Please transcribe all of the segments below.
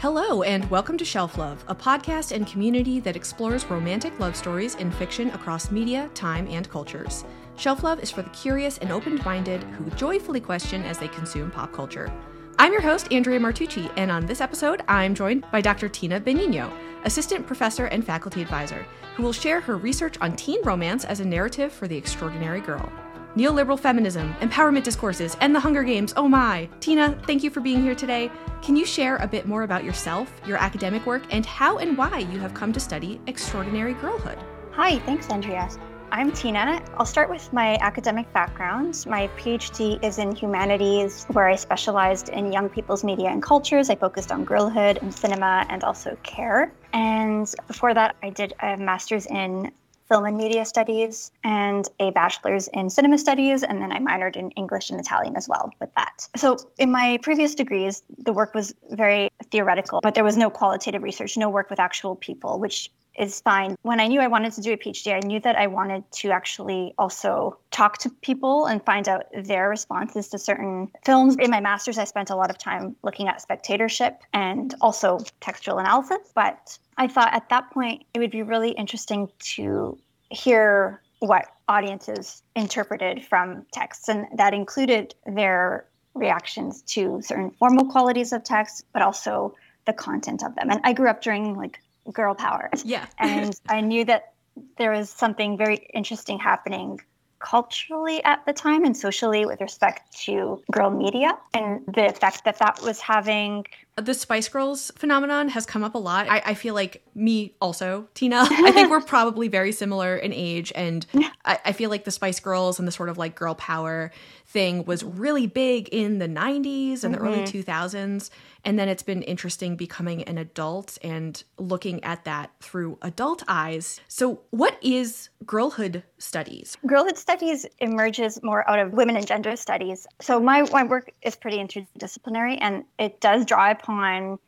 Hello, and welcome to Shelf Love, a podcast and community that explores romantic love stories in fiction across media, time, and cultures. Shelf Love is for the curious and open minded who joyfully question as they consume pop culture. I'm your host, Andrea Martucci, and on this episode, I'm joined by Dr. Tina Benigno, assistant professor and faculty advisor, who will share her research on teen romance as a narrative for the extraordinary girl neoliberal feminism, empowerment discourses, and the Hunger Games. Oh my. Tina, thank you for being here today. Can you share a bit more about yourself, your academic work, and how and why you have come to study extraordinary girlhood? Hi, thanks, Andrea. I'm Tina. I'll start with my academic background. My PhD is in humanities, where I specialized in young people's media and cultures. I focused on girlhood and cinema and also care. And before that, I did a master's in film and media studies and a bachelor's in cinema studies. And then I minored in English and Italian as well with that. So in my previous degrees, the work was very theoretical, but there was no qualitative research, no work with actual people, which is fine. When I knew I wanted to do a PhD, I knew that I wanted to actually also talk to people and find out their responses to certain films. In my master's, I spent a lot of time looking at spectatorship and also textual analysis. But I thought at that point it would be really interesting to hear what audiences interpreted from texts, and that included their reactions to certain formal qualities of text, but also the content of them. And I grew up during like girl power. Yeah. and I knew that there was something very interesting happening culturally at the time and socially with respect to girl media and the effect that that was having. The Spice Girls phenomenon has come up a lot. I, I feel like me also, Tina. I think we're probably very similar in age. And I, I feel like the Spice Girls and the sort of like girl power thing was really big in the 90s and mm-hmm. the early 2000s. Mm-hmm. And then it's been interesting becoming an adult and looking at that through adult eyes. So, what is girlhood studies? Girlhood studies emerges more out of women and gender studies. So, my, my work is pretty interdisciplinary and it does draw upon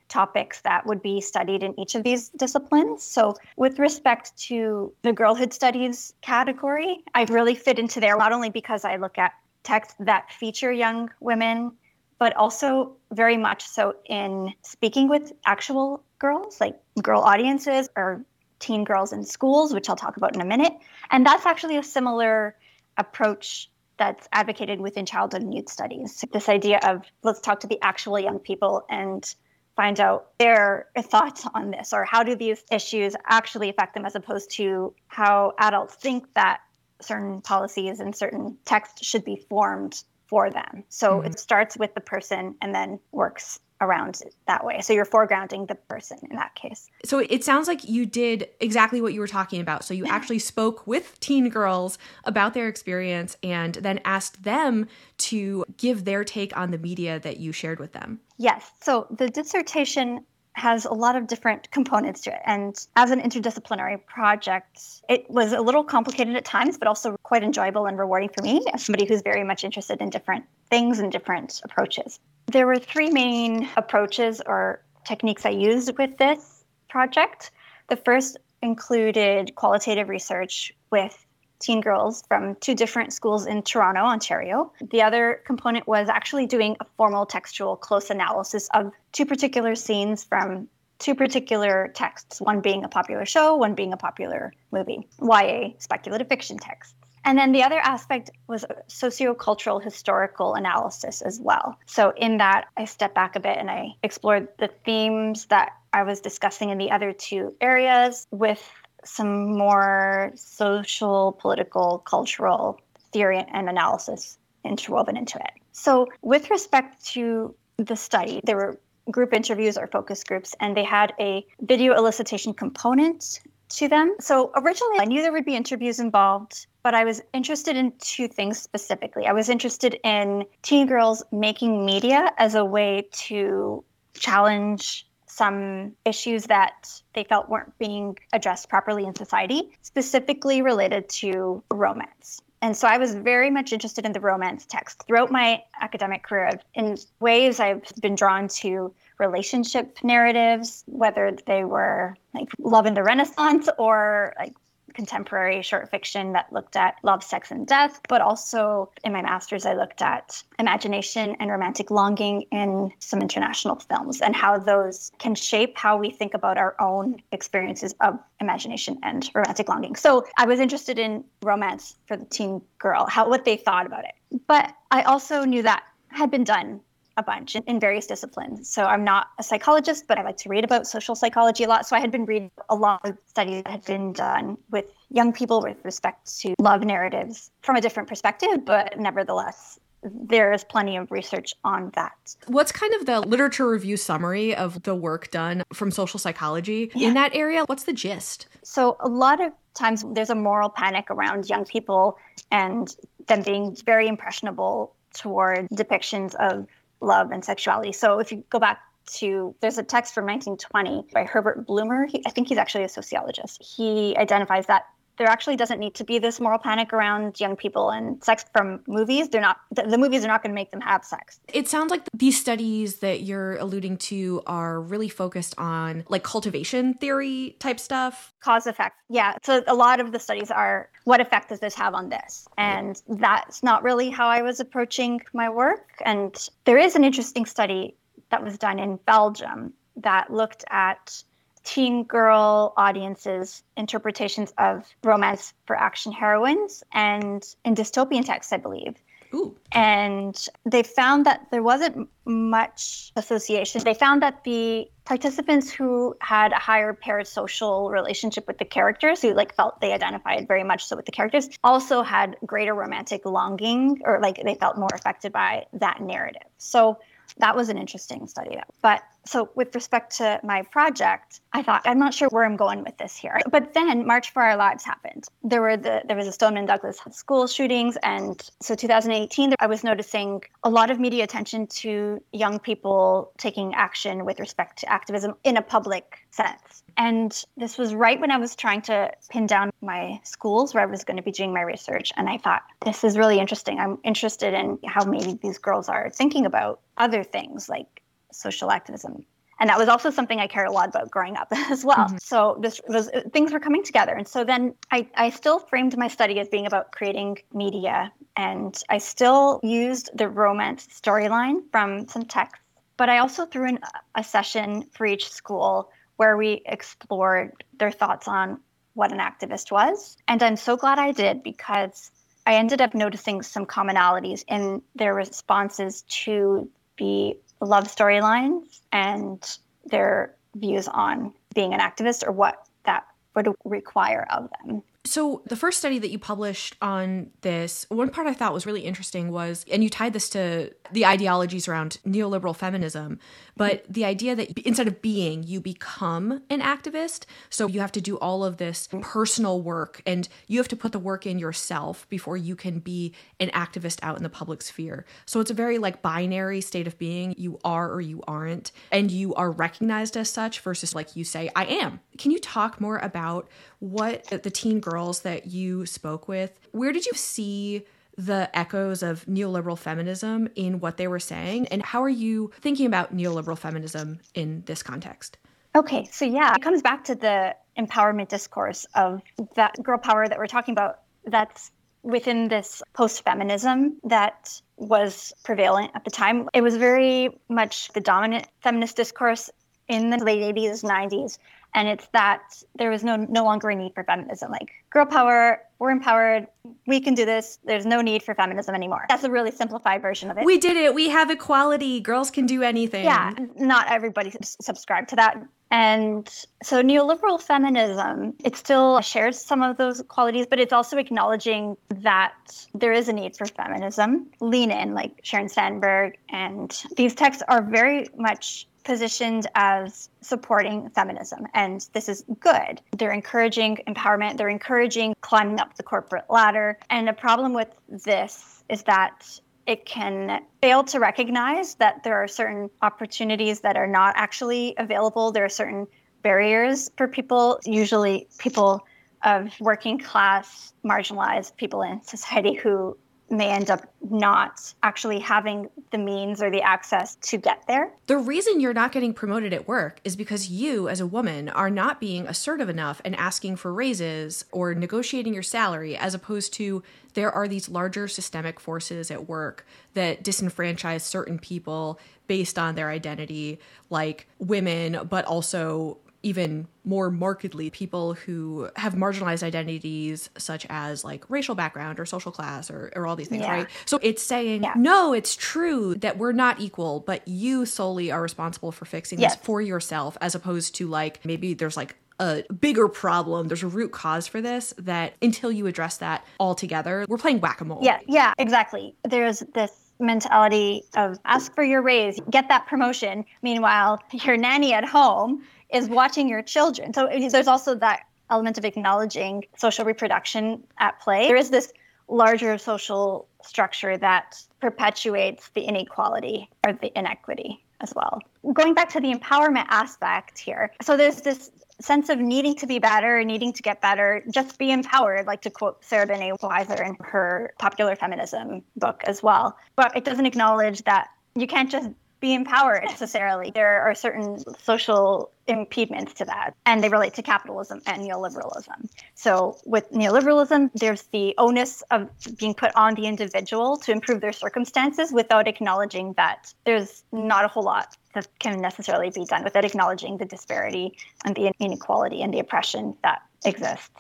topics that would be studied in each of these disciplines. So, with respect to the girlhood studies category, I really fit into there not only because I look at texts that feature young women but also very much so in speaking with actual girls, like girl audiences or teen girls in schools, which I'll talk about in a minute. And that's actually a similar approach that's advocated within childhood and youth studies. This idea of let's talk to the actual young people and find out their thoughts on this or how do these issues actually affect them as opposed to how adults think that certain policies and certain texts should be formed for them. So mm-hmm. it starts with the person and then works around that way. So you're foregrounding the person in that case. So it sounds like you did exactly what you were talking about. So you actually spoke with teen girls about their experience and then asked them to give their take on the media that you shared with them. Yes. So the dissertation has a lot of different components to it. And as an interdisciplinary project, it was a little complicated at times, but also quite enjoyable and rewarding for me as somebody who's very much interested in different things and different approaches. There were three main approaches or techniques I used with this project. The first included qualitative research with teen girls from two different schools in Toronto, Ontario. The other component was actually doing a formal textual close analysis of two particular scenes from two particular texts, one being a popular show, one being a popular movie, YA speculative fiction text. And then the other aspect was sociocultural historical analysis as well. So, in that, I stepped back a bit and I explored the themes that I was discussing in the other two areas with some more social, political, cultural theory and analysis interwoven into it. So, with respect to the study, there were group interviews or focus groups, and they had a video elicitation component to them. So, originally, I knew there would be interviews involved, but I was interested in two things specifically. I was interested in teen girls making media as a way to challenge some issues that they felt weren't being addressed properly in society, specifically related to romance. And so I was very much interested in the romance text. Throughout my academic career, in ways I've been drawn to relationship narratives, whether they were like love in the Renaissance or like contemporary short fiction that looked at love, sex, and death. But also in my master's, I looked at imagination and romantic longing in some international films and how those can shape how we think about our own experiences of imagination and romantic longing. So I was interested in romance for the teen girl, how what they thought about it. But I also knew that had been done a bunch in, in, various disciplines. So I'm not a psychologist, but I like to read about social psychology a lot. So I had been reading a lot of studies that had been done with young people with respect to love narratives from a different perspective, but nevertheless, there is plenty of research on that. What's kind of the literature review summary of the work done from social psychology yeah. in that area? What's the gist? So, a lot of times there's a moral panic around young people and them being very impressionable toward depictions of love and sexuality. So if you go back to there's a text from 1920 by Herbert Blumer. He, I think he's actually a sociologist. He identifies that there actually doesn't need to be this moral panic around young people and sex from movies. They're not the, the movies are not going to make them have sex. It sounds like these studies that you're alluding to are really focused on like cultivation theory type stuff. Cause effect. Yeah. So a lot of the studies are what effect does this have on this? And that's not really how I was approaching my work. And there is an interesting study that was done in Belgium that looked at teen girl audiences' interpretations of romance for action heroines and in dystopian texts, I believe. Ooh. And they found that there wasn't much association. They found that the participants who had a higher parasocial relationship with the characters, who like felt they identified very much so with the characters, also had greater romantic longing or like they felt more affected by that narrative. So that was an interesting study. But so with respect to my project, I thought I'm not sure where I'm going with this here. But then March for Our Lives happened. There were the there was a Stoneman Douglas school shootings, and so 2018, I was noticing a lot of media attention to young people taking action with respect to activism in a public sense. And this was right when I was trying to pin down my schools where I was going to be doing my research. And I thought, this is really interesting. I'm interested in how maybe these girls are thinking about other things like social activism. And that was also something I cared a lot about growing up as well. Mm-hmm. So this was things were coming together. And so then I, I still framed my study as being about creating media. And I still used the romance storyline from some texts, but I also threw in a session for each school where we explored their thoughts on what an activist was. And I'm so glad I did because I ended up noticing some commonalities in their responses to the love storylines and their views on being an activist or what that would require of them. So, the first study that you published on this, one part I thought was really interesting was, and you tied this to the ideologies around neoliberal feminism, but the idea that instead of being, you become an activist. So, you have to do all of this personal work and you have to put the work in yourself before you can be an activist out in the public sphere. So, it's a very like binary state of being. You are or you aren't, and you are recognized as such versus like you say, I am. Can you talk more about what uh, the teen girls that you spoke with, where did you see the echoes of neoliberal feminism in what they were saying? And how are you thinking about neoliberal feminism in this context? Okay, so yeah, it comes back to the empowerment discourse of that girl power that we're talking about. That's within this post feminism that was prevalent at the time. It was very much the dominant feminist discourse in the late 80s, 90s and it's that there was no no longer a need for feminism. Like girl power we're empowered. We can do this. There's no need for feminism anymore. That's a really simplified version of it. We did it. We have equality. Girls can do anything. Yeah. Not everybody subscribed to that. And so neoliberal feminism it still shares some of those qualities but it's also acknowledging that there is a need for feminism. Lean in like Sheryl Sandberg and these texts are very much positioned as supporting feminism, and this is good. They're encouraging empowerment, they're encouraging climbing up the corporate ladder. And the problem with this is that it can fail to recognize that there are certain opportunities that are not actually available. There are certain barriers for people, usually people of working class, marginalized people in society who may end up not actually having the means or the access to get there. The reason you're not getting promoted at work is because you, as a woman, are not being assertive enough and asking for raises or negotiating your salary, as opposed to there are these larger systemic forces at work that disenfranchise certain people based on their identity, like women, but also even more markedly people who have marginalized identities such as like racial background or social class or, or all these things Yeah. right so it's saying Yeah. no it's true that we're not equal but you solely are responsible for fixing Yes. this for yourself as opposed to like maybe there's like a bigger problem there's a root cause for this that until you address that altogether we're playing whack-a-mole Yeah, yeah, exactly. There's this mentality of ask for your raise, get that promotion. Meanwhile, your nanny at home is watching your children. So there's also that element of acknowledging social reproduction at play. There is this larger social structure that perpetuates the inequality or the inequity as well. Going back to the empowerment aspect here. So there's this sense of needing to be better, needing to get better, just be empowered, like to quote Sarah Banet-Weiser in her popular feminism book as well. But it doesn't acknowledge that you can't just be empowered necessarily. There are certain social impediments to that, and they relate to capitalism and neoliberalism. So, with neoliberalism, there's the onus of being put on the individual to improve their circumstances without acknowledging that there's not a whole lot that can necessarily be done without acknowledging the disparity and the inequality and the oppression that exists.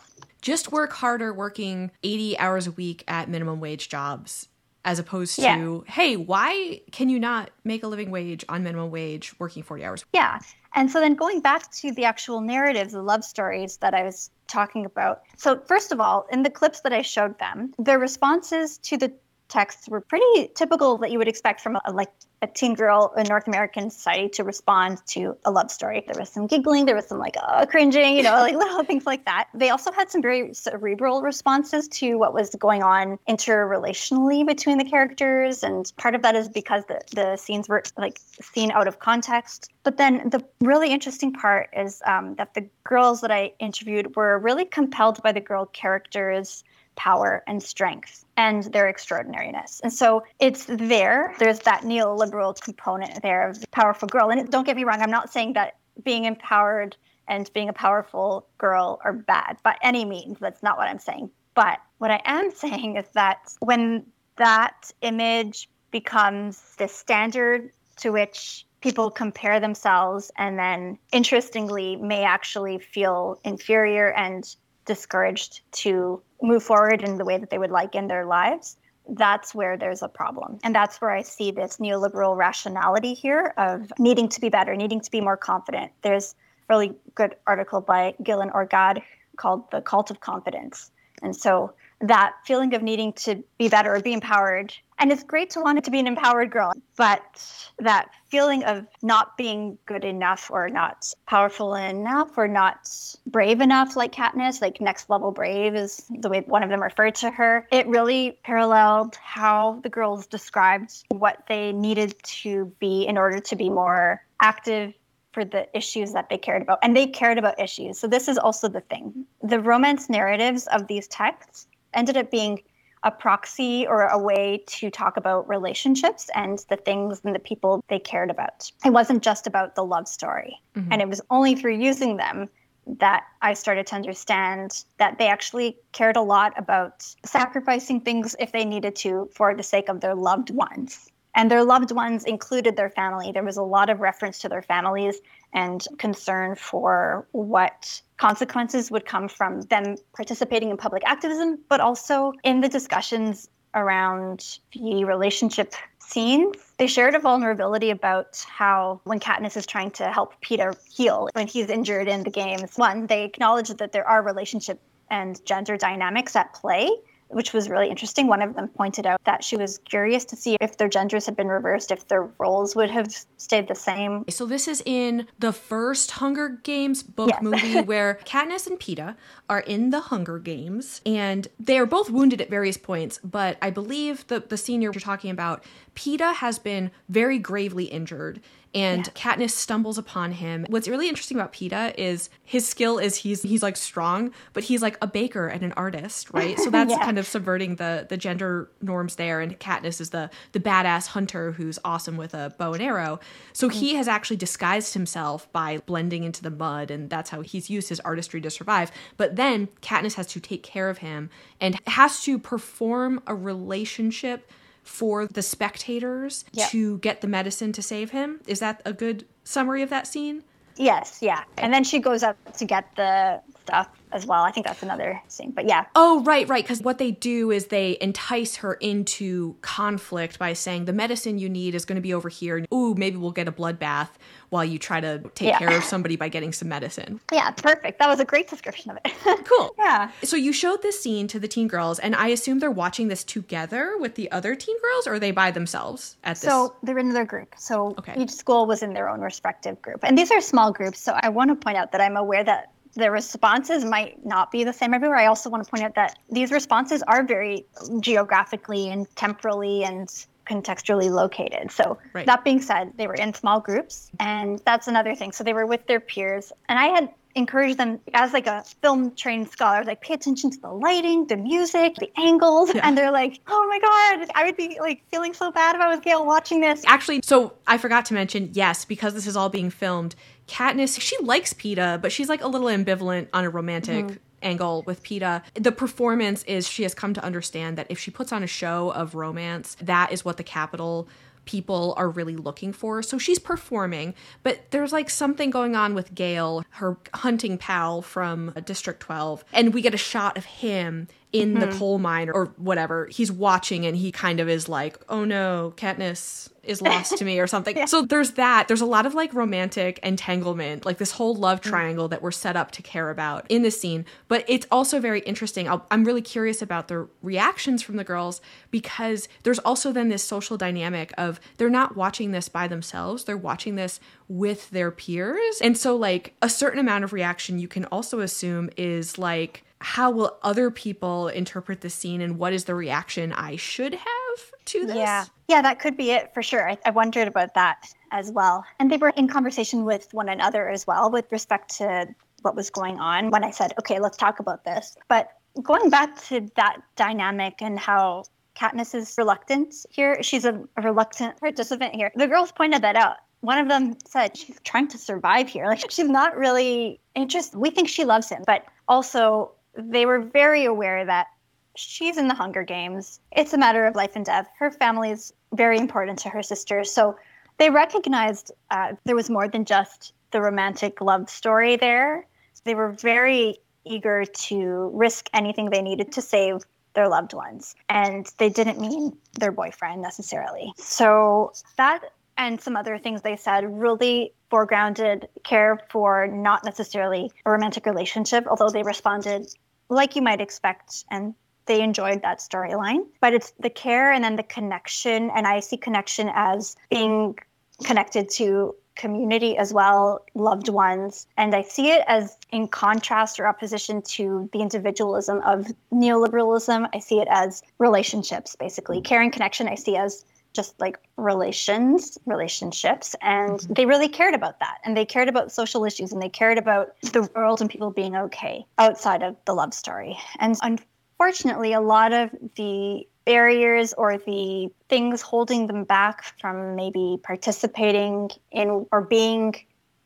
just work harder working 80 hours a week at minimum wage jobs as opposed to Yeah. hey why can you not make a living wage on minimum wage working 40 hours Yeah. And so then going back to the actual narratives, the love stories that I was talking about. So, first of all, in the clips that I showed them, their responses to the texts were pretty typical that you would expect from a, like a teen girl in North American society to respond to a love story. There was some giggling, there was some like uh, cringing, you know, like little things like that. They also had some very cerebral responses to what was going on interrelationally between the characters, and part of that is because the the scenes were like seen out of context. But then the really interesting part is um, that the girls that I interviewed were really compelled by the girl characters' power and strength and their extraordinariness. And so it's there. There's that neoliberal component there of the powerful girl. And don't get me wrong, I'm not saying that being empowered and being a powerful girl are bad by any means. That's not what I'm saying. But what I am saying is that when that image becomes the standard to which people compare themselves and then interestingly may actually feel inferior and discouraged to move forward in the way that they would like in their lives that's where there's a problem. And that's where i see this neoliberal rationality here of needing to be better needing to be more confident. There's a really good article by Gill and Orgad called the cult of confidence. And so that feeling of needing to be better or be empowered and it's great to want it to be an empowered girl but that feeling of not being good enough or not powerful enough or not brave enough like katniss like next level brave is the way one of them referred to her it really paralleled how the girls described what they needed to be in order to be more active for the issues that they cared about. And they cared about issues. So this is also the thing. The romance narratives of these texts ended up being a proxy or a way to talk about relationships and the things and the people they cared about. It wasn't just about the love story. Mhm. And it was only through using them that I started to understand that they actually cared a lot about sacrificing things if they needed to for the sake of their loved ones. And their loved ones included their family. There was a lot of reference to their families and concern for what consequences would come from them participating in public activism, but also in the discussions around the relationship scenes. They shared a vulnerability about how when Katniss is trying to help Peeta heal when he's injured in the games, one, they acknowledge that there are relationship and gender dynamics at play which was really interesting. One of them pointed out that she was curious to see if their genders had been reversed, if their roles would have stayed the same. So this is in the first Hunger Games book Yes. movie where Katniss and Peeta are in the Hunger Games and they are both wounded at various points, but I believe the the scene you're talking about, Peeta has been very gravely injured and Yeah. Katniss stumbles upon him. What's really interesting about Peeta is his skill is he's he's like strong, but he's like a baker and an artist, right? So that's Yeah. kind of subverting the the gender norms there. And Katniss is the the badass hunter who's awesome with a bow and arrow. So he has actually disguised himself by blending into the mud, and that's how he's used his artistry to survive. But then Katniss has to take care of him and has to perform a relationship for the spectators Yeah. to get the medicine to save him. Is that a good summary of that scene? Yes, yeah. And then she goes up to get the stuff as well. I think that's another scene. But yeah. Oh, right, right. Because what they do is they entice her into conflict by saying the medicine you need is going to be over here. And ooh, maybe we'll get a bloodbath while you try to take Yeah. care of somebody by getting some medicine. Yeah, perfect. That was a great description of it. Cool. yeah. So you showed this scene to the teen girls, and I assume they're watching this together with the other teen girls, or are they by themselves at this? So they're in their group. So Okay. each school was in their own respective group. And these are small groups. So I want to point out that I'm aware that the responses might not be the same everywhere. I also want to point out that these responses are very geographically and temporally and contextually located. So Right. that being said, they were in small groups and that's another thing. So they were with their peers and I had encouraged them as like a film trained scholar, like pay attention to the lighting, the music, the angles. Yeah. And they're like, oh my God, I would be like feeling so bad if I was Gale watching this. Actually, so I forgot to mention, yes, because this is all being filmed, Katniss, she likes Peeta, but she's like a little ambivalent on a romantic mm-hmm. angle with Peeta. The performance is she has come to understand that if she puts on a show of romance, that is what the Capitol people are really looking for. So she's performing, but there's like something going on with Gale, her hunting pal from District 12, and we get a shot of him in the mm-hmm. coal mine or whatever. He's watching and he kind of is like, "Oh no, Katniss is lost to me" or something. So there's that. There's a lot of like romantic entanglement, like this whole love mm. triangle that we're set up to care about in this scene. But it's also very interesting. I'll, I'm really curious about the reactions from the girls because there's also then this social dynamic of they're not watching this by themselves. They're watching this with their peers. And so like a certain amount of reaction you can also assume is like how will other people interpret the scene and what is the reaction I should have to this? Yeah. Yeah, that could be it for sure. I, I wondered about that as well. And they were in conversation with one another as well with respect to what was going on when I said, okay, let's talk about this. But going back to that dynamic and how Katniss is reluctant here, she's a, a reluctant participant here. The girls pointed that out. One of them said she's trying to survive here. Like she's not really interested. We think she loves him, but also they were very aware that she's in the Hunger Games. It's a matter of life and death. Her family is very important to her sister. So they recognized uh, there was more than just the romantic love story there. They were very eager to risk anything they needed to save their loved ones. And they didn't mean their boyfriend necessarily. So that and some other things they said really foregrounded care for not necessarily a romantic relationship, although they responded like you might expect and they enjoyed that storyline but it's the care and then the connection and i see connection as being connected to community as well loved ones and i see it as in contrast or opposition to the individualism of neoliberalism. I see it as relationships basically. Care and connection i see as just like relations, relationships. And mm-hmm. they really cared about that. And they cared about social issues and they cared about the world and people being okay outside of the love story. And unfortunately, a lot of the barriers or the things holding them back from maybe participating in or being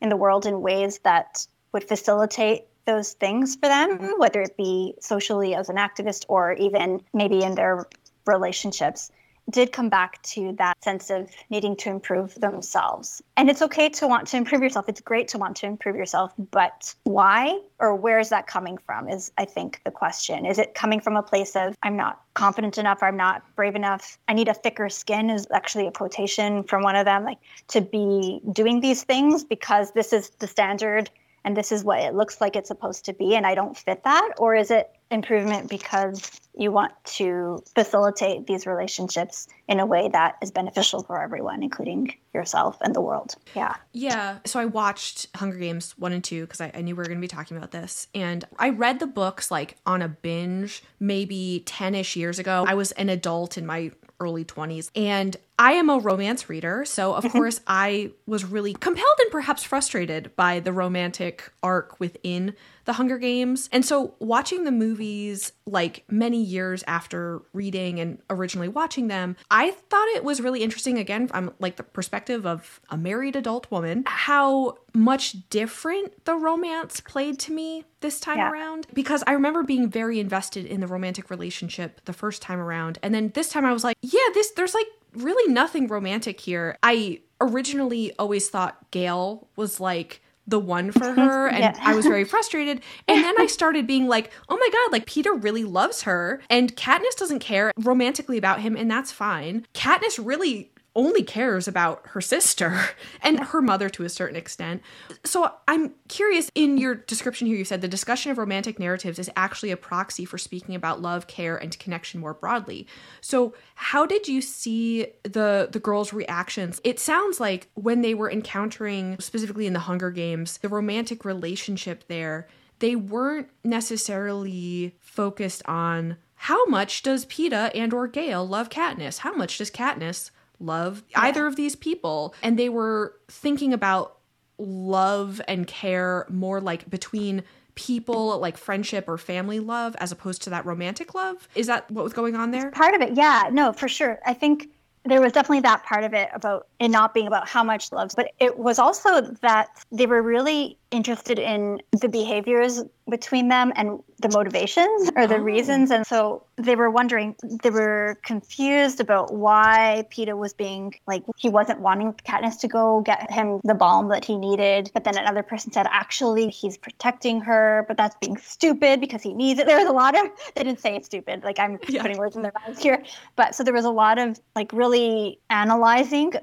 in the world in ways that would facilitate those things for them, mm-hmm. whether it be socially as an activist or even maybe in their relationships did come back to that sense of needing to improve themselves. And it's okay to want to improve yourself. It's great to want to improve yourself, but why or where is that coming from is I think the question. Is it coming from a place of I'm not confident enough I'm not brave enough? I need a thicker skin is actually a quotation from one of them like to be doing these things because this is the standard and this is what it looks like it's supposed to be and I don't fit that or is it improvement because you want to facilitate these relationships in a way that is beneficial for everyone, including yourself and the world. Yeah. Yeah. So I watched Hunger Games 1 and 2 because I, I knew we were going to be talking about this. And I read the books like on a binge maybe 10 ish years ago. I was an adult in my early 20s and I am a romance reader, so of Mm-hmm. course I was really compelled and perhaps frustrated by the romantic arc within the Hunger Games. And so watching the movies like many years after reading and originally watching them, I thought it was really interesting again from like the perspective of a married adult woman how much different the romance played to me this time Yeah. around because I remember being very invested in the romantic relationship the first time around and then this time I was like, yeah, this there's like really nothing romantic here. I originally always thought Gale was like the one for her and Yeah. I was very frustrated. And then I started being like, "Oh my god, like Peeta really loves her and Katniss doesn't care romantically about him and that's fine." Katniss really only cares about her sister and her mother to a certain extent. So I'm curious in your description here you said the discussion of romantic narratives is actually a proxy for speaking about love, care and connection more broadly. So how did you see the the girls' reactions? It sounds like when they were encountering specifically in the Hunger Games, the romantic relationship there, they weren't necessarily focused on how much does Peeta and or Gale love Katniss? How much does Katniss love either of these people? And they were thinking about love and care more like between people like friendship or family love as opposed to that romantic love. Is that what was going on there? Part of it. Yeah. No for sure. I think there was definitely that part of it about it not being about how much love but it was also that they were really interested in the behaviors between them and the motivations or the Oh. reasons and so they were wondering they were confused about why Peeta was being like he wasn't wanting Katniss to go get him the balm that he needed but then another person said actually he's protecting her but that's being stupid because he needs it there was a lot of they didn't say it's stupid like I'm Yeah. putting words in their mouths here but so there was a lot of like really analyzing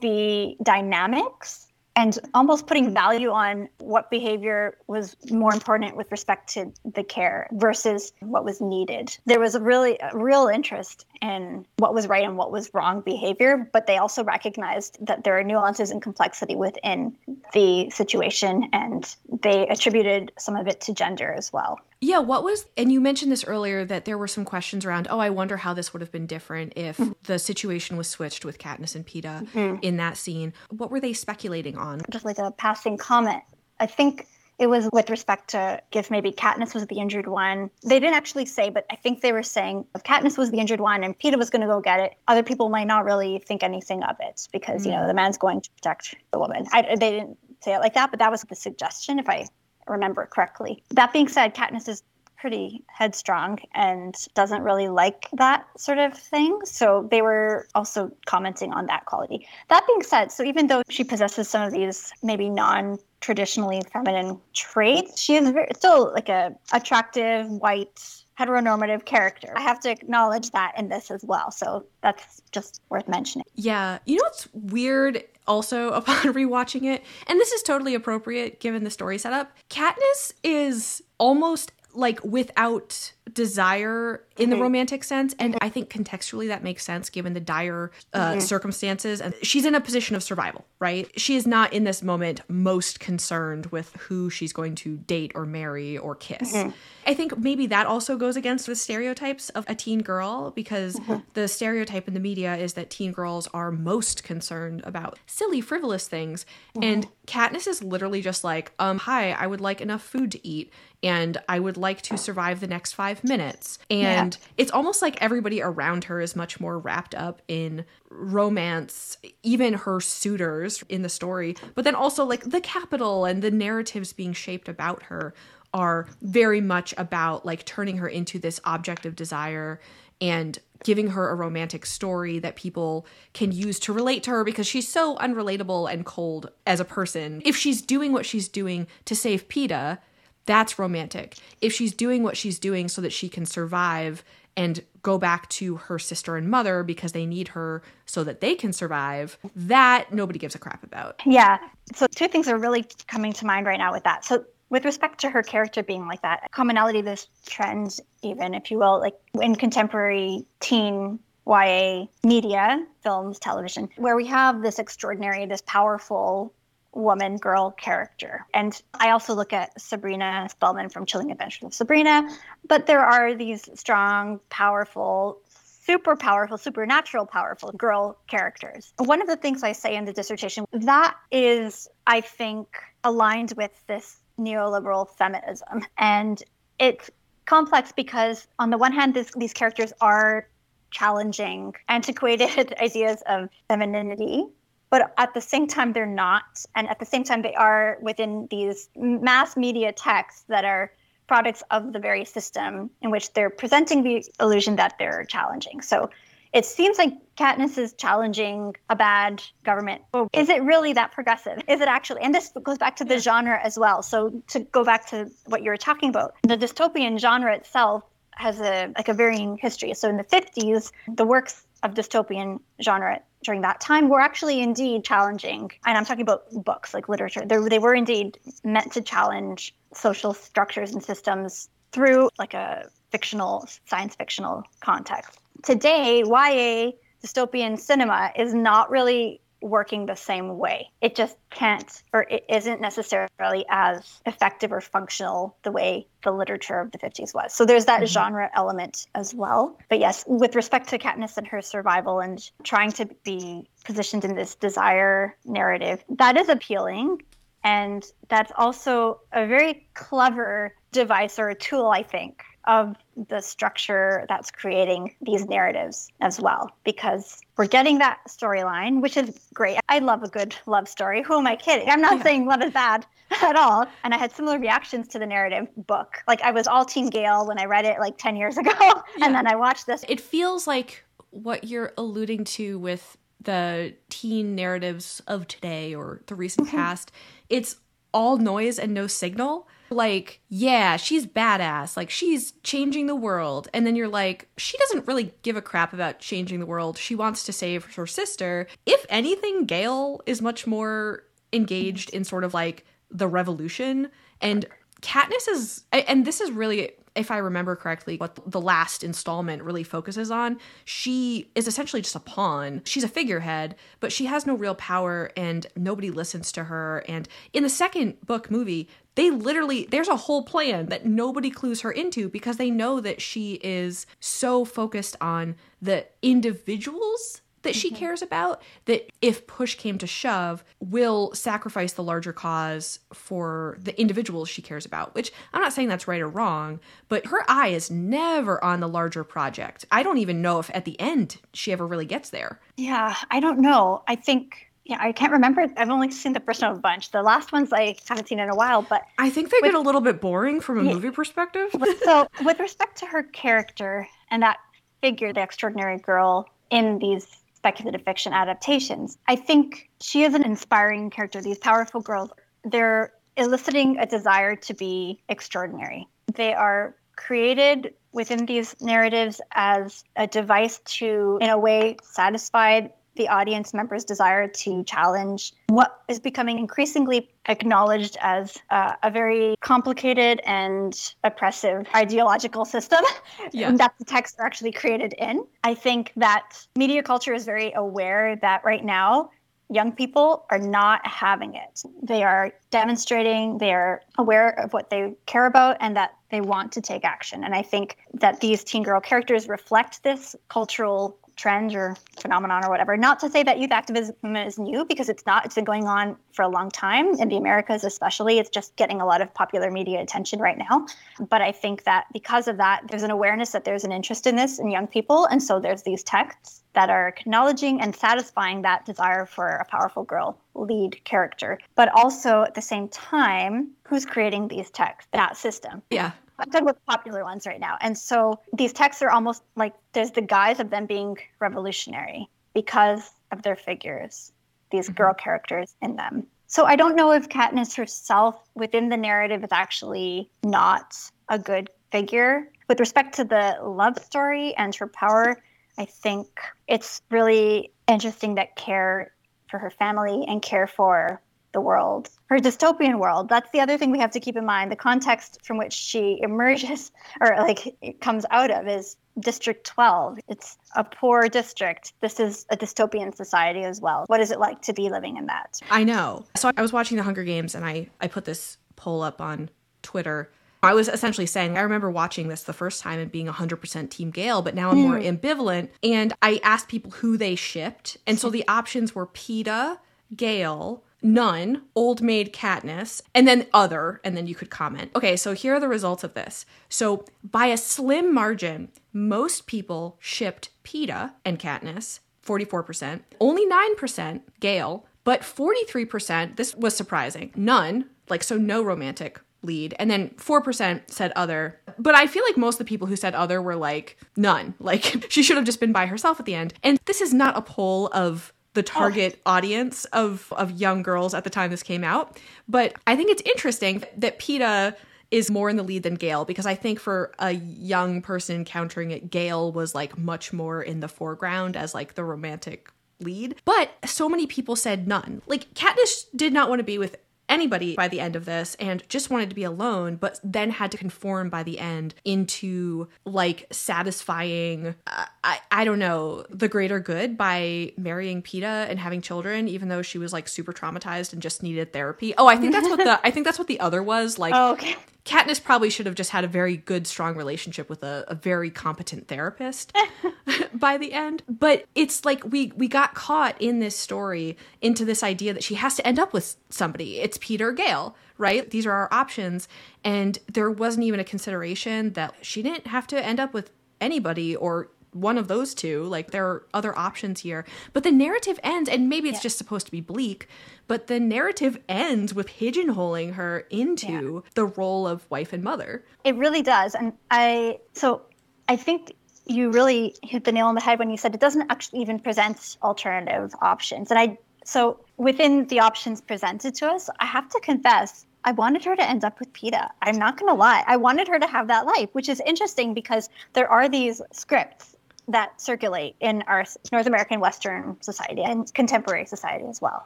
the dynamics and almost putting value on what behavior was more important with respect to the care versus what was needed. There was a really a real interest in what was right and what was wrong behavior, but they also recognized that there are nuances and complexity within the situation and they attributed some of it to gender as well. Yeah, what was, and you mentioned this earlier that there were some questions around, oh, I wonder how this would have been different if mm-hmm. the situation was switched with Katniss and Peeta mm-hmm. in that scene. What were they speculating on? just like a passing comment. I think it was with respect to if maybe Katniss was the injured one. They didn't actually say, but I think they were saying if Katniss was the injured one and Peeta was going to go get it, other people might not really think anything of it because, you know, mm. the man's going to protect the woman. I, they didn't say it like that, but that was the suggestion, if I remember correctly. That being said, Katniss is pretty headstrong and doesn't really like that sort of thing. So they were also commenting on that quality. That being said, so even though she possesses some of these maybe non traditionally feminine traits, she is very, still like a attractive white heteronormative character. I have to acknowledge that in this as well. So that's just worth mentioning. Yeah. You know what's weird also upon rewatching it? And this is totally appropriate given the story setup. Katniss is almost like without desire in the mm-hmm. romantic sense and i think contextually that makes sense given the dire uh, mm-hmm. circumstances. And she's in a position of survival right? She is not in this moment most concerned with who she's going to date or marry or kiss. Mm-hmm. I think maybe that also goes against the stereotypes of a teen girl because the stereotype in the media is that teen girls are most concerned about silly frivolous things. And katniss is literally just like um hi i would like enough food to eat and I would like to survive the next five minutes. And it's almost like everybody around her is much more wrapped up in romance, even her suitors in the story, but then also like the Capitol and the narratives being shaped about her are very much about like turning her into this object of desire and giving her a romantic story that people can use to relate to her because she's so unrelatable and cold as a person. If she's doing what she's doing to save Peeta, that's romantic. If she's doing what she's doing so that she can survive and go back to her sister and mother because they need her so that they can survive, that nobody gives a crap about. Yeah. So two things are really coming to mind right now with that. So with respect to her character being like that, commonality of this trend, even if you will, like in contemporary teen YA media, films, television, where we have this extraordinary, this powerful woman girl character. And I also look at Sabrina Spellman from Chilling Adventures of Sabrina, but there are these strong, powerful, super powerful, supernatural powerful girl characters. One of the things I say in the dissertation that is, I think, aligned with this neoliberal feminism. And it's complex because, on the one hand, this, these characters are challenging antiquated ideas of femininity but at the same time they're not and at the same time they are within these mass media texts that are products of the very system in which they're presenting the illusion that they're challenging so it seems like Katniss is challenging a bad government. Is it really that progressive? Is it actually? And this goes back to the genre as well. So to go back to what you were talking about, the dystopian genre itself has a like a varying history. So in the 50s, the works of dystopian genre during that time were actually indeed challenging. And I'm talking about books, like literature. They're, they were indeed meant to challenge social structures and systems through like a fictional, science fictional context. Today, YA dystopian cinema is not really working the same way. It just can't, or it isn't necessarily as effective or functional the way the literature of the 50s was. So there's that mm-hmm. genre element as well. But yes, with respect to Katniss and her survival and trying to be positioned in this desire narrative, that is appealing. And that's also a very clever device or a tool, I think, of the structure that's creating these narratives as well because we're getting that storyline which is great. I love a good love story. Who am i kidding? I'm not yeah. saying love is bad at all. And i had similar reactions to the narrative book. Like i was all team gale when i read it like 10 years ago yeah. and then i watched this. It feels like what you're alluding to with the teen narratives of today or the recent mm-hmm. past it's all noise and no signal like, yeah, she's badass. Like, she's changing the world. And then you're like, she doesn't really give a crap about changing the world. She wants to save her sister. If anything, Gale is much more engaged in sort of like the revolution. And Katniss is, and this is really if I remember correctly, what the last installment really focuses on, she is essentially just a pawn. She's a figurehead, but she has no real power and nobody listens to her. And in the second book movie, they literally, there's a whole plan that nobody clues her into because they know that she is so focused on the individuals that she mm-hmm. cares about that if push came to shove will sacrifice the larger cause for the individuals she cares about which i'm not saying that's right or wrong but her eye is never on the larger project i don't even know if at the end she ever really gets there yeah i don't know i think yeah, I can't remember. I've only seen the first one a bunch. The last ones I haven't seen in a while, but I think they with, get a little bit boring from a yeah, movie perspective. so, with respect to her character and that figure, the extraordinary girl in these speculative fiction adaptations. I think she is an inspiring character. These powerful girls, they're eliciting a desire to be extraordinary. They are created within these narratives as a device to, in a way, satisfy the audience member's desire to challenge what is becoming increasingly acknowledged as uh, a very complicated and oppressive ideological system yeah. that the texts are actually created in. I think that media culture is very aware that right now young people are not having it. They are demonstrating, they are aware of what they care about, and that they want to take action. And I think that these teen girl characters reflect this cultural trend or phenomenon or whatever. Not to say that youth activism is new because it's not. It's been going on for a long time in the Americas, especially. It's just getting a lot of popular media attention right now. But I think that because of that, there's an awareness that there's an interest in this in young people. And so there's these texts that are acknowledging and satisfying that desire for a powerful girl lead character. But also at the same time, who's creating these texts? That system. Yeah. I'm talking about the popular ones right now. And so these texts are almost like there's the guise of them being revolutionary because of their figures, these mm-hmm. girl characters in them. So I don't know if Katniss herself within the narrative is actually not a good figure. With respect to the love story and her power, I think it's really interesting that care for her family and care for the world, her dystopian world. That's the other thing we have to keep in mind. The context from which she emerges or like comes out of is District 12. It's a poor district. This is a dystopian society as well. What is it like to be living in that? I know. So I was watching the Hunger Games and I I put this poll up on Twitter I was essentially saying, I remember watching this the first time and being 100% Team Gale, but now I'm more Mm. ambivalent. And I asked people who they shipped. And so the options were Peeta, Gale, None, Old Maid Katniss, and then other, and then you could comment. Okay, so here are the results of this. So by a slim margin, most people shipped Peeta and Katniss, 44%, only 9% Gale, but 43%, this was surprising, none, like so no romantic lead, and then 4% said other. But I feel like most of the people who said other were like none. Like she should have just been by herself at the end. And this is not a poll of the oh. target audience of of young girls at the time this came out. But I think it's interesting that Peeta is more in the lead than Gale because I think for a young person encountering it, Gale was like much more in the foreground as like the romantic lead. But so many people said none. Like Katniss did not want to be with anybody by the end of this and just wanted to be alone but then had to conform by the end into like satisfying uh, I, I don't know the greater good by marrying Peeta and having children even though she was like super traumatized and just needed therapy oh I think that's what the I think that's what the other was like Oh, okay. Katniss probably should have just had a very good, strong relationship with a, a very competent therapist by the end. But it's like we we got caught in this story into this idea that she has to end up with somebody. It's Peeta Gale, right? These are our options, and there wasn't even a consideration that she didn't have to end up with anybody or one of those two. Like there are other options here. But the narrative ends, and maybe it's just supposed to be bleak, but the narrative ends with pigeonholing her into the role of wife and mother. It really does. And I, so I think you really hit the nail on the head when you said it doesn't actually even present alternative options. And I, so within the options presented to us, I have to confess, I wanted her to end up with Peeta. I'm not going to lie. I wanted her to have that life, which is interesting because there are these scripts that circulate in our North American Western society and contemporary society as well.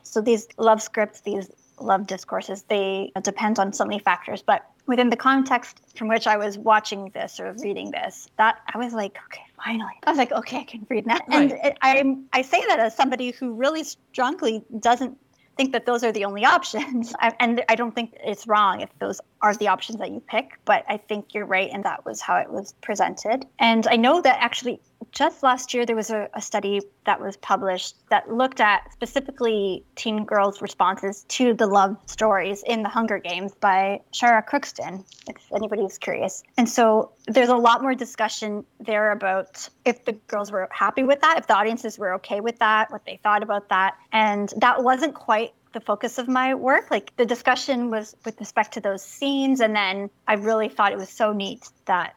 So these love scripts, these love discourses, they depend on so many factors. But within the context from which I was watching this or reading this, that I was like, okay, finally. I was like, okay, I can read now. And Right. it, I I say that as somebody who really strongly doesn't think that those are the only options. I, and I don't think it's wrong if those are the options that you pick, but I think you're right, and that was how it was presented. And I know that actually just last year there was a, a study that was published that looked at specifically teen girls' responses to the love stories in the Hunger Games by Shara Crookston, if anybody's curious. And so there's a lot more discussion there about if the girls were happy with that, if the audiences were okay with that, what they thought about that. And that wasn't quite the focus of my work. Like the discussion was with respect to those scenes. And then I really thought it was so neat that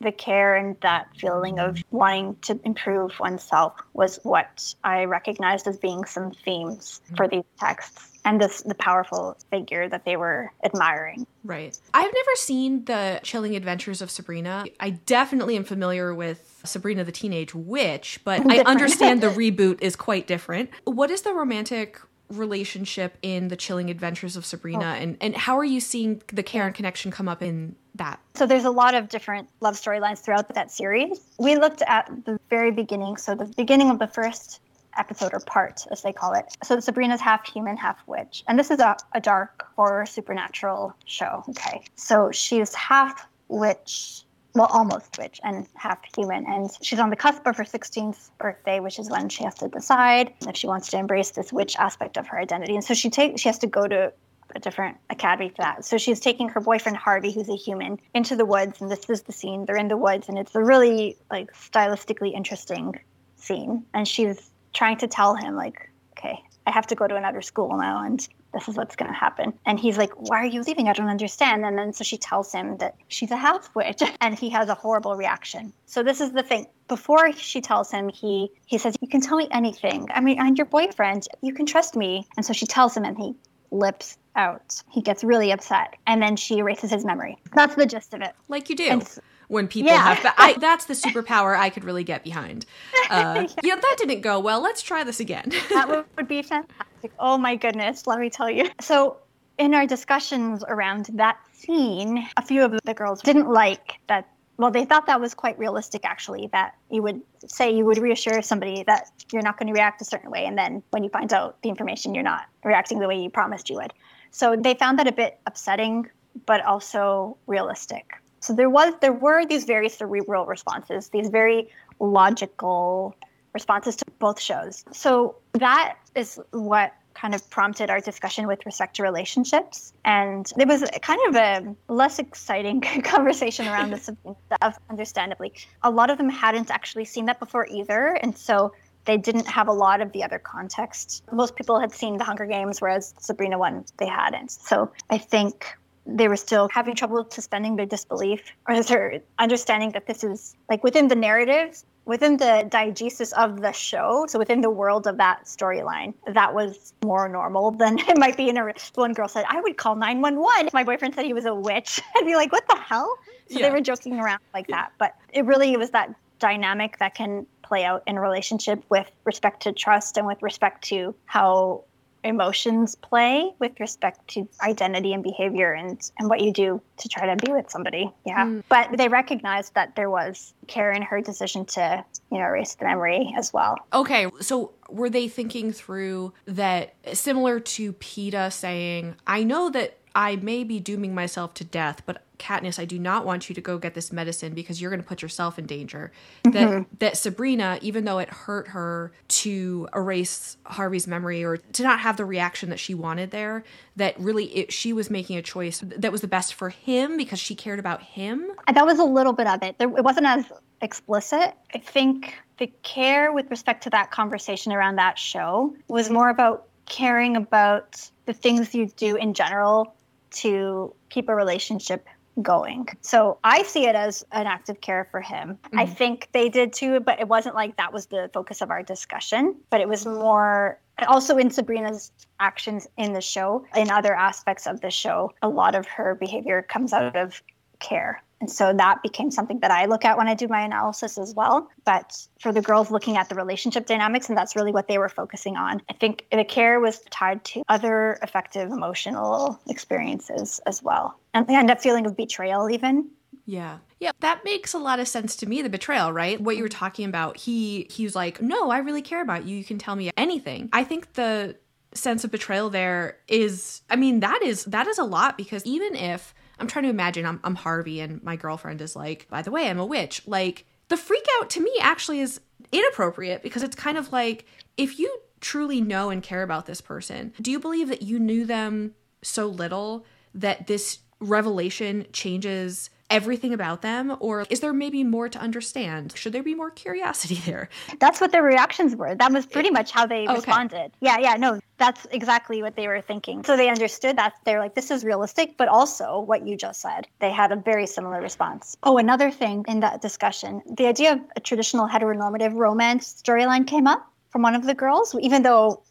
the care and that feeling of wanting to improve oneself was what I recognized as being some themes mm-hmm. for these texts and this the powerful figure that they were admiring. Right. I've never seen the Chilling Adventures of Sabrina. I definitely am familiar with Sabrina the Teenage Witch, but I understand the reboot is quite different. What is the romantic relationship in the Chilling Adventures of Sabrina oh. and and how are you seeing the Karen connection come up in that? So there's a lot of different love storylines throughout that series. We looked at the very beginning, so the beginning of the first episode or part, as they call it. So Sabrina's half human, half witch. And this is a, a dark horror supernatural show. Okay. So she's half witch, well, almost witch, and half human. And she's on the cusp of her 16th birthday, which is when she has to decide if she wants to embrace this witch aspect of her identity. And so she takes she has to go to a different academy for that. So she's taking her boyfriend Harvey, who's a human, into the woods, and this is the scene. They're in the woods, and it's a really like stylistically interesting scene. And she's trying to tell him like, okay, I have to go to another school now, and this is what's going to happen. And he's like, why are you leaving? I don't understand. And then so she tells him that she's a half witch, and he has a horrible reaction. So this is the thing. Before she tells him, he he says, "You can tell me anything. I mean, I'm your boyfriend. You can trust me." And so she tells him, and he lips out. He gets really upset, and then she erases his memory. That's the gist of it. Like you do. And when people Yeah. have I, that's the superpower I could really get behind. Uh, yeah, that didn't go well. Let's try this again. that would, would be fantastic. Oh my goodness, let me tell you. So, in our discussions around that scene, a few of the girls didn't like that. Well, they thought that was quite realistic, actually, that you would say you would reassure somebody that you're not going to react a certain way. And then when you find out the information, you're not reacting the way you promised you would. So they found that a bit upsetting but also realistic. So there was there were these very cerebral responses, these very logical responses to both shows. So that is what kind of prompted our discussion with respect to relationships. And it was kind of a less exciting conversation around this stuff, understandably. A lot of them hadn't actually seen that before either. And so they didn't have a lot of the other context. Most people had seen the Hunger Games, whereas Sabrina one, they hadn't. So I think they were still having trouble suspending their disbelief or their understanding that this is like within the narrative within the diegesis of the show, so within the world of that storyline, that was more normal than it might be in a. One girl said, "I would call 911 if my boyfriend said he was a witch." I'd be like, "What the hell?" So yeah. they were joking around like yeah. that, but it really was that dynamic that can play out in a relationship with respect to trust and with respect to how emotions play with respect to identity and behavior and, and what you do to try to be with somebody. Yeah. Mm. But they recognized that there was care in her decision to, you know, erase the memory as well. Okay. So were they thinking through that similar to Peeta saying, I know that I may be dooming myself to death, but Katniss, I do not want you to go get this medicine because you're going to put yourself in danger. Mm-hmm. That that Sabrina, even though it hurt her to erase Harvey's memory or to not have the reaction that she wanted there, that really it, she was making a choice that was the best for him because she cared about him. That was a little bit of it. There, it wasn't as explicit. I think the care with respect to that conversation around that show was more about caring about the things you do in general to keep a relationship going. So I see it as an act of care for him. Mm-hmm. I think they did too, but it wasn't like that was the focus of our discussion. But it was more also in Sabrina's actions in the show, in other aspects of the show, a lot of her behavior comes out of care. And so that became something that I look at when I do my analysis as well. But for the girls looking at the relationship dynamics, and that's really what they were focusing on. I think the care was tied to other effective emotional experiences as well. And, they end up feeling of betrayal, even. Yeah. Yeah, that makes a lot of sense to me, the betrayal, right? What you were talking about. He he was like, "No, I really care about you. You can tell me anything." I think the sense of betrayal there is I mean, that is that is a lot because even if I'm trying to imagine I'm, I'm Harvey and my girlfriend is like, by the way, I'm a witch. Like, the freak out to me actually is inappropriate because it's kind of like if you truly know and care about this person, do you believe that you knew them so little that this revelation changes everything about them or is there maybe more to understand? Should there be more curiosity there? That's what their reactions were. That was pretty much how they okay. responded. Yeah yeah no that's exactly what they were thinking. So they understood that. They're like this is realistic but also what you just said they had a very similar response. Oh another thing in that discussion the idea of a traditional heteronormative romance storyline came up from one of the girls even though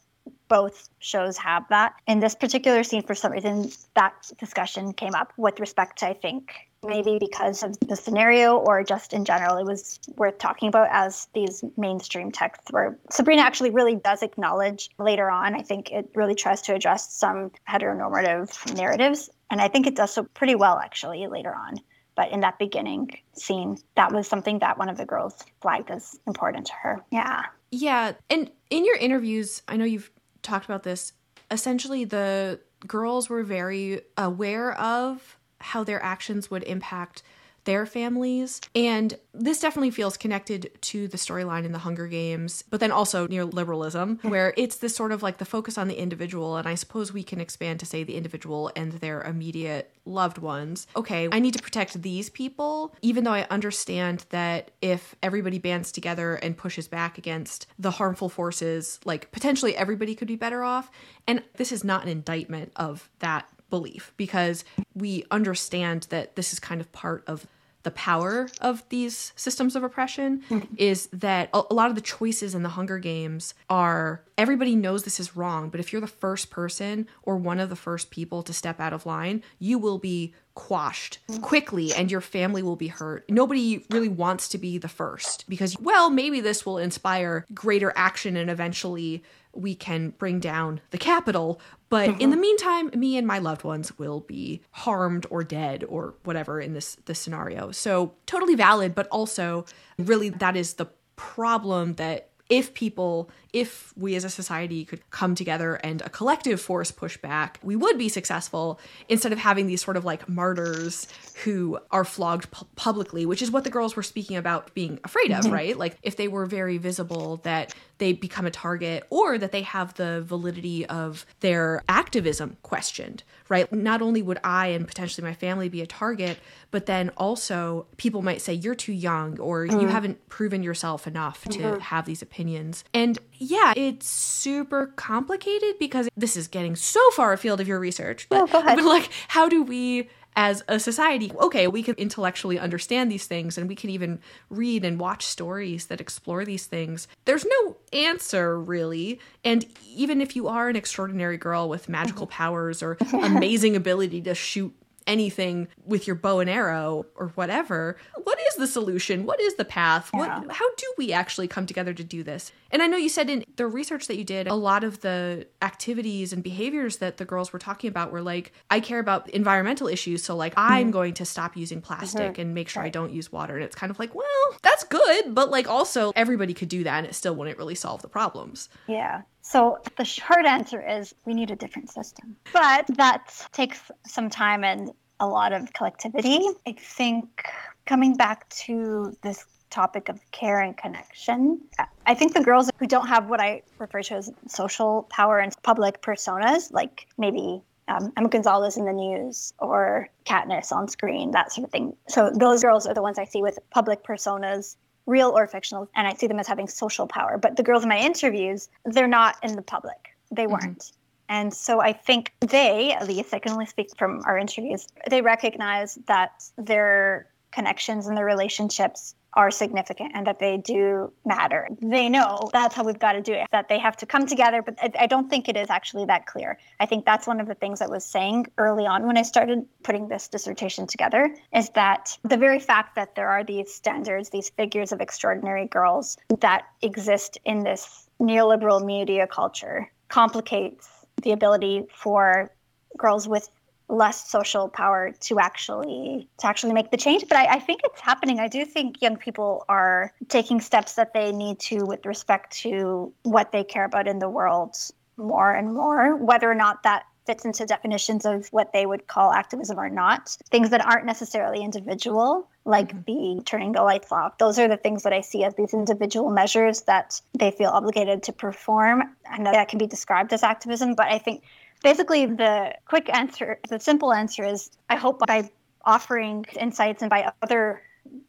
both shows have that. In this particular scene, for some reason, that discussion came up with respect to, I think, maybe because of the scenario or just in general, it was worth talking about as these mainstream texts where Sabrina actually really does acknowledge later on. I think it really tries to address some heteronormative narratives. And I think it does so pretty well, actually, later on. But in that beginning scene, that was something that one of the girls flagged as important to her. Yeah. Yeah. And in your interviews, I know you've talked about this. Essentially, the girls were very aware of how their actions would impact their families. And this definitely feels connected to the storyline in the Hunger Games, but then also neoliberalism, where it's this sort of like the focus on the individual. And I suppose we can expand to say the individual and their immediate loved ones. Okay, I need to protect these people, even though I understand that if everybody bands together and pushes back against the harmful forces, like potentially everybody could be better off. And this is not an indictment of that belief because we understand that this is kind of part of the power of these systems of oppression is that a, lot of the choices in the Hunger Games are everybody knows this is wrong, but if you're the first person or one of the first people to step out of line, you will be quashed mm-hmm. quickly and your family will be hurt. Nobody really wants to be the first because, well, maybe this will inspire greater action and eventually we can bring down the Capitol. But mm-hmm. in the meantime, me and my loved ones will be harmed or dead or whatever in this this scenario. So totally valid, but also really that is the problem that if people, if we as a society could come together and a collective force push back, we would be successful instead of having these sort of like martyrs who are flogged pu- publicly, which is what the girls were speaking about being afraid of, mm-hmm. right? Like if they were very visible, that they become a target or that they have the validity of their activism questioned, right? Not only would I and potentially my family be a target, but then also people might say you're too young or mm. you haven't proven yourself enough to mm-hmm. have these opinions. And yeah, it's super complicated because this is getting so far afield of your research. But, oh, go ahead. But like, how do we as a society, okay, we can intellectually understand these things and we can even read and watch stories that explore these things. There's no answer really. And even if you are an extraordinary girl with magical mm-hmm. powers or amazing ability to shoot anything with your bow and arrow or whatever what is the solution what is the path yeah. what how do we actually come together to do this and i know you said in the research that you did a lot of the activities and behaviors that the girls were talking about were like i care about environmental issues so like mm-hmm. i'm going to stop using plastic mm-hmm. and make sure right. i don't use water and it's kind of like well that's good but like also everybody could do that and it still wouldn't really solve the problems yeah so the short answer is we need a different system. But that takes some time and a lot of collectivity. I think coming back to this topic of care and connection, I think the girls who don't have what I refer to as social power and public personas, like maybe um, Emma Gonzalez in the news or Katniss on screen, that sort of thing. So those girls are the ones I see with public personas real or fictional, and I see them as having social power. But the girls in my interviews, they're not in the public. They mm-hmm. weren't. Mm-hmm. And so I think they, at least I can only speak from our interviews, they recognize that their connections and their relationships are significant and that they do matter. They know that's how we've got to do it, that they have to come together, but I don't think it is actually that clear. I think that's one of the things I was saying early on when I started putting this dissertation together is that the very fact that there are these standards, these figures of extraordinary girls that exist in this neoliberal media culture complicates the ability for girls with less social power to actually to actually make the change. But I, I, think it's happening. I do think young people are taking steps that they need to with respect to what they care about in the world more and more whether or not that fits into definitions of what they would call activism or not. Things that aren't necessarily individual like mm-hmm. the turning the lights off. Those are the things that i see as these individual measures that they feel obligated to perform. And that can be described as activism but i think basically the quick answer the simple answer is i hope by offering insights and by other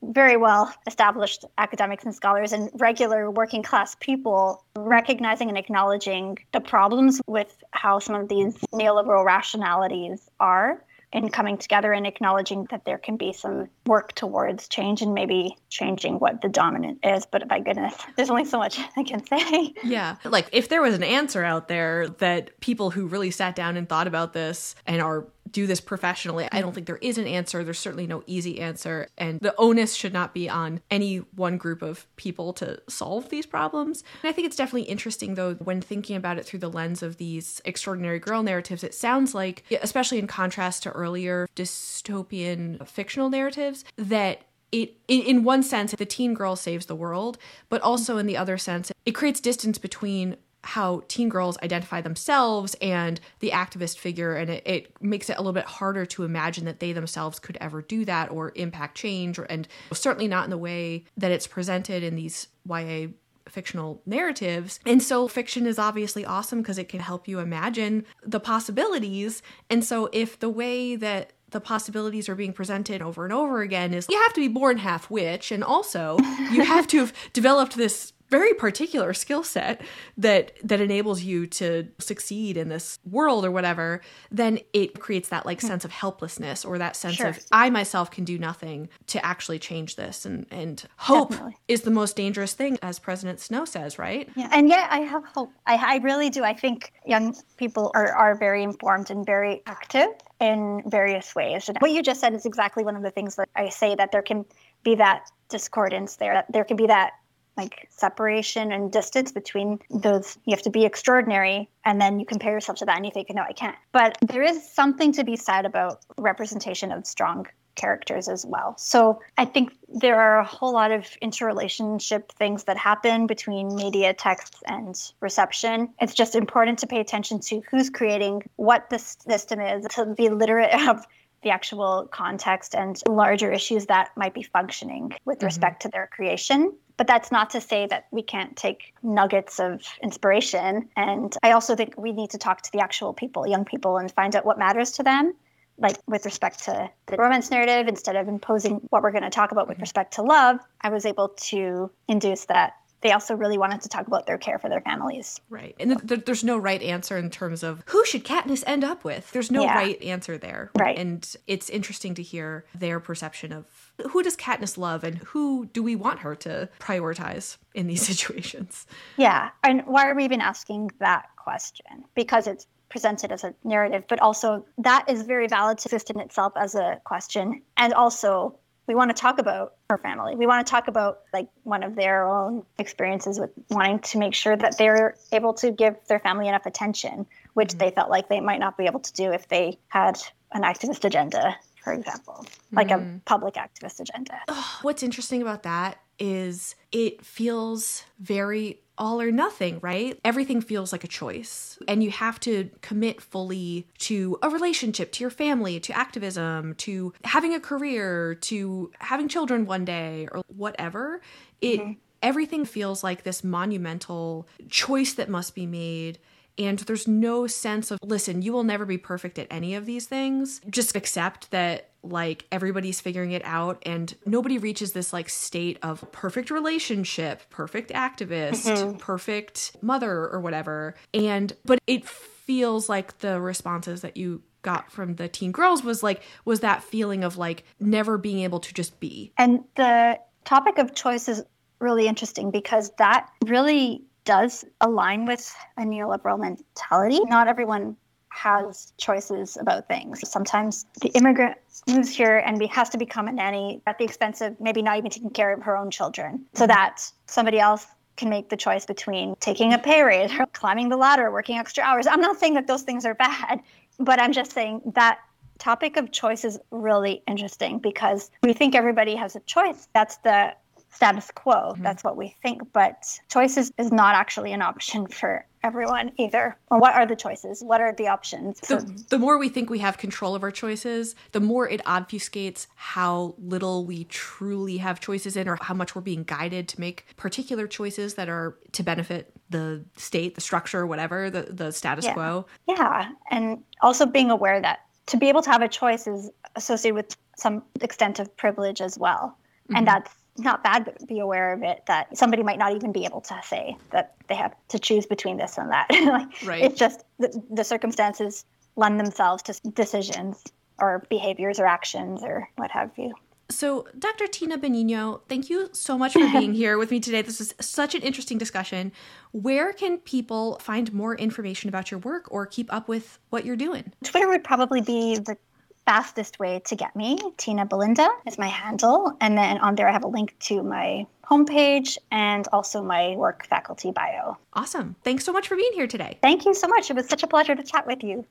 very well established academics and scholars and regular working class people recognizing and acknowledging the problems with how some of these neoliberal rationalities are and coming together and acknowledging that there can be some work towards change and maybe changing what the dominant is. But my goodness, there's only so much I can say. Yeah. Like if there was an answer out there that people who really sat down and thought about this and are do this professionally. I don't mm. think there is an answer. There's certainly no easy answer. And the onus should not be on any one group of people to solve these problems. And I think it's definitely interesting, though, when thinking about it through the lens of these extraordinary girl narratives, it sounds like, especially in contrast to earlier dystopian fictional narratives, that it in, one sense the teen girl saves the world but also in the other sense it creates distance between how teen girls identify themselves and the activist figure and it, it, makes it a little bit harder to imagine that they themselves could ever do that or impact change or, and certainly not in the way that it's presented in these YA fictional narratives. And so fiction is obviously awesome because it can help you imagine the possibilities. And so if the way that the possibilities are being presented over and over again is you have to be born half witch and also you have to have developed this very particular skill set that that enables you to succeed in this world or whatever then it creates that like hmm. sense of helplessness or that sense sure. of i myself can do nothing to actually change this and and hope Definitely. is the most dangerous thing as president snow says right yeah and yet i have hope i, I really do i think young people are, are very informed and very active in various ways and what you just said is exactly one of the things that i say that there can be that discordance there that there can be that like separation and distance between those you have to be extraordinary and then you compare yourself to that and you think no i can't but there is something to be said about representation of strong characters as well. So I think there are a whole lot of interrelationship things that happen between media, text, and reception. It's just important to pay attention to who's creating, what the system is, to be literate of the actual context and larger issues that might be functioning with mm-hmm. respect to their creation. But that's not to say that we can't take nuggets of inspiration. And I also think we need to talk to the actual people, young people, and find out what matters to them like with respect to the romance narrative, instead of imposing what we're going to talk about with mm-hmm. respect to love, I was able to induce that they also really wanted to talk about their care for their families. Right. And th- there's no right answer in terms of who should Katniss end up with. There's no yeah. right answer there. Right. And it's interesting to hear their perception of who does Katniss love and who do we want her to prioritize in these situations. Yeah. And why are we even asking that question? Because it's presented as a narrative, but also that is very valid to exist in itself as a question. And also, we want to talk about her family. We want to talk about like one of their own experiences with wanting to make sure that they're able to give their family enough attention, which mm-hmm. they felt like they might not be able to do if they had an activist agenda, for example, like mm-hmm. a public activist agenda. Oh, what's interesting about that is it feels very all or nothing, right? Everything feels like a choice. And you have to commit fully to a relationship, to your family, to activism, to having a career, to having children one day, or whatever. It mm-hmm. everything feels like this monumental choice that must be made and there's no sense of listen you will never be perfect at any of these things. Just accept that like everybody's figuring it out and nobody reaches this like state of perfect relationship perfect activist mm-hmm. perfect mother or whatever. And but it feels like the responses that you got from the teen girls was like was that feeling of like never being able to just be. And the topic of choice is really interesting because that really does align with a neoliberal mentality. Not everyone has choices about things. Sometimes the immigrant moves here and be, has to become a nanny at the expense of maybe not even taking care of her own children, so mm-hmm. that somebody else can make the choice between taking a pay raise or climbing the ladder, working extra hours. I'm not saying that those things are bad, but I'm just saying that topic of choice is really interesting because we think everybody has a choice. That's the status quo. Mm-hmm. That's what we think. But choices is not actually an option for everyone either. Or what are the choices? What are the options? The, the more we think we have control of our choices, the more it obfuscates how little we truly have choices in or how much we're being guided to make particular choices that are to benefit the state, the structure, whatever, the, the status yeah. quo. Yeah. And also being aware that to be able to have a choice is associated with some extent of privilege as well. Mm-hmm. And that's not bad, but be aware of it that somebody might not even be able to say that they have to choose between this and that. like, right. It's just the, the circumstances lend themselves to decisions or behaviors or actions or what have you. So, Dr. Tina Benigno, thank you so much for being here with me today. This was such an interesting discussion. Where can people find more information about your work or keep up with what you're doing? Twitter would probably be the fastest way to get me. Tina Belinda is my handle. And then on there, I have a link to my homepage and also my work faculty bio. Awesome. Thanks so much for being here today. Thank you so much. It was such a pleasure to chat with you.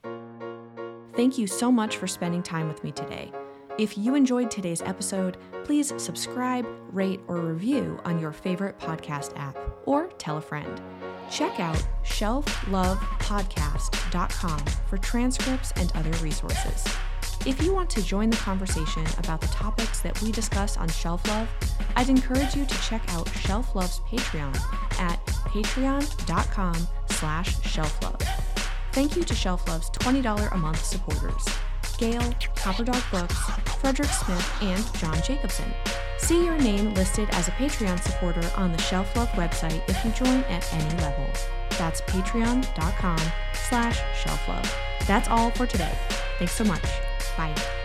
Thank you so much for spending time with me today. If you enjoyed today's episode, please subscribe, rate, or review on your favorite podcast app or tell a friend. Check out shelflovepodcast.com for transcripts and other resources. If you want to join the conversation about the topics that we discuss on Shelf Love, I'd encourage you to check out Shelf Love's Patreon at patreon.com slash shelflove. Thank you to Shelf Love's $20 a month supporters, Gail, Copperdog Books, Frederick Smith, and John Jacobson. See your name listed as a Patreon supporter on the Shelf Love website if you join at any level. That's patreon.com slash shelflove. That's all for today. Thanks so much. Bye.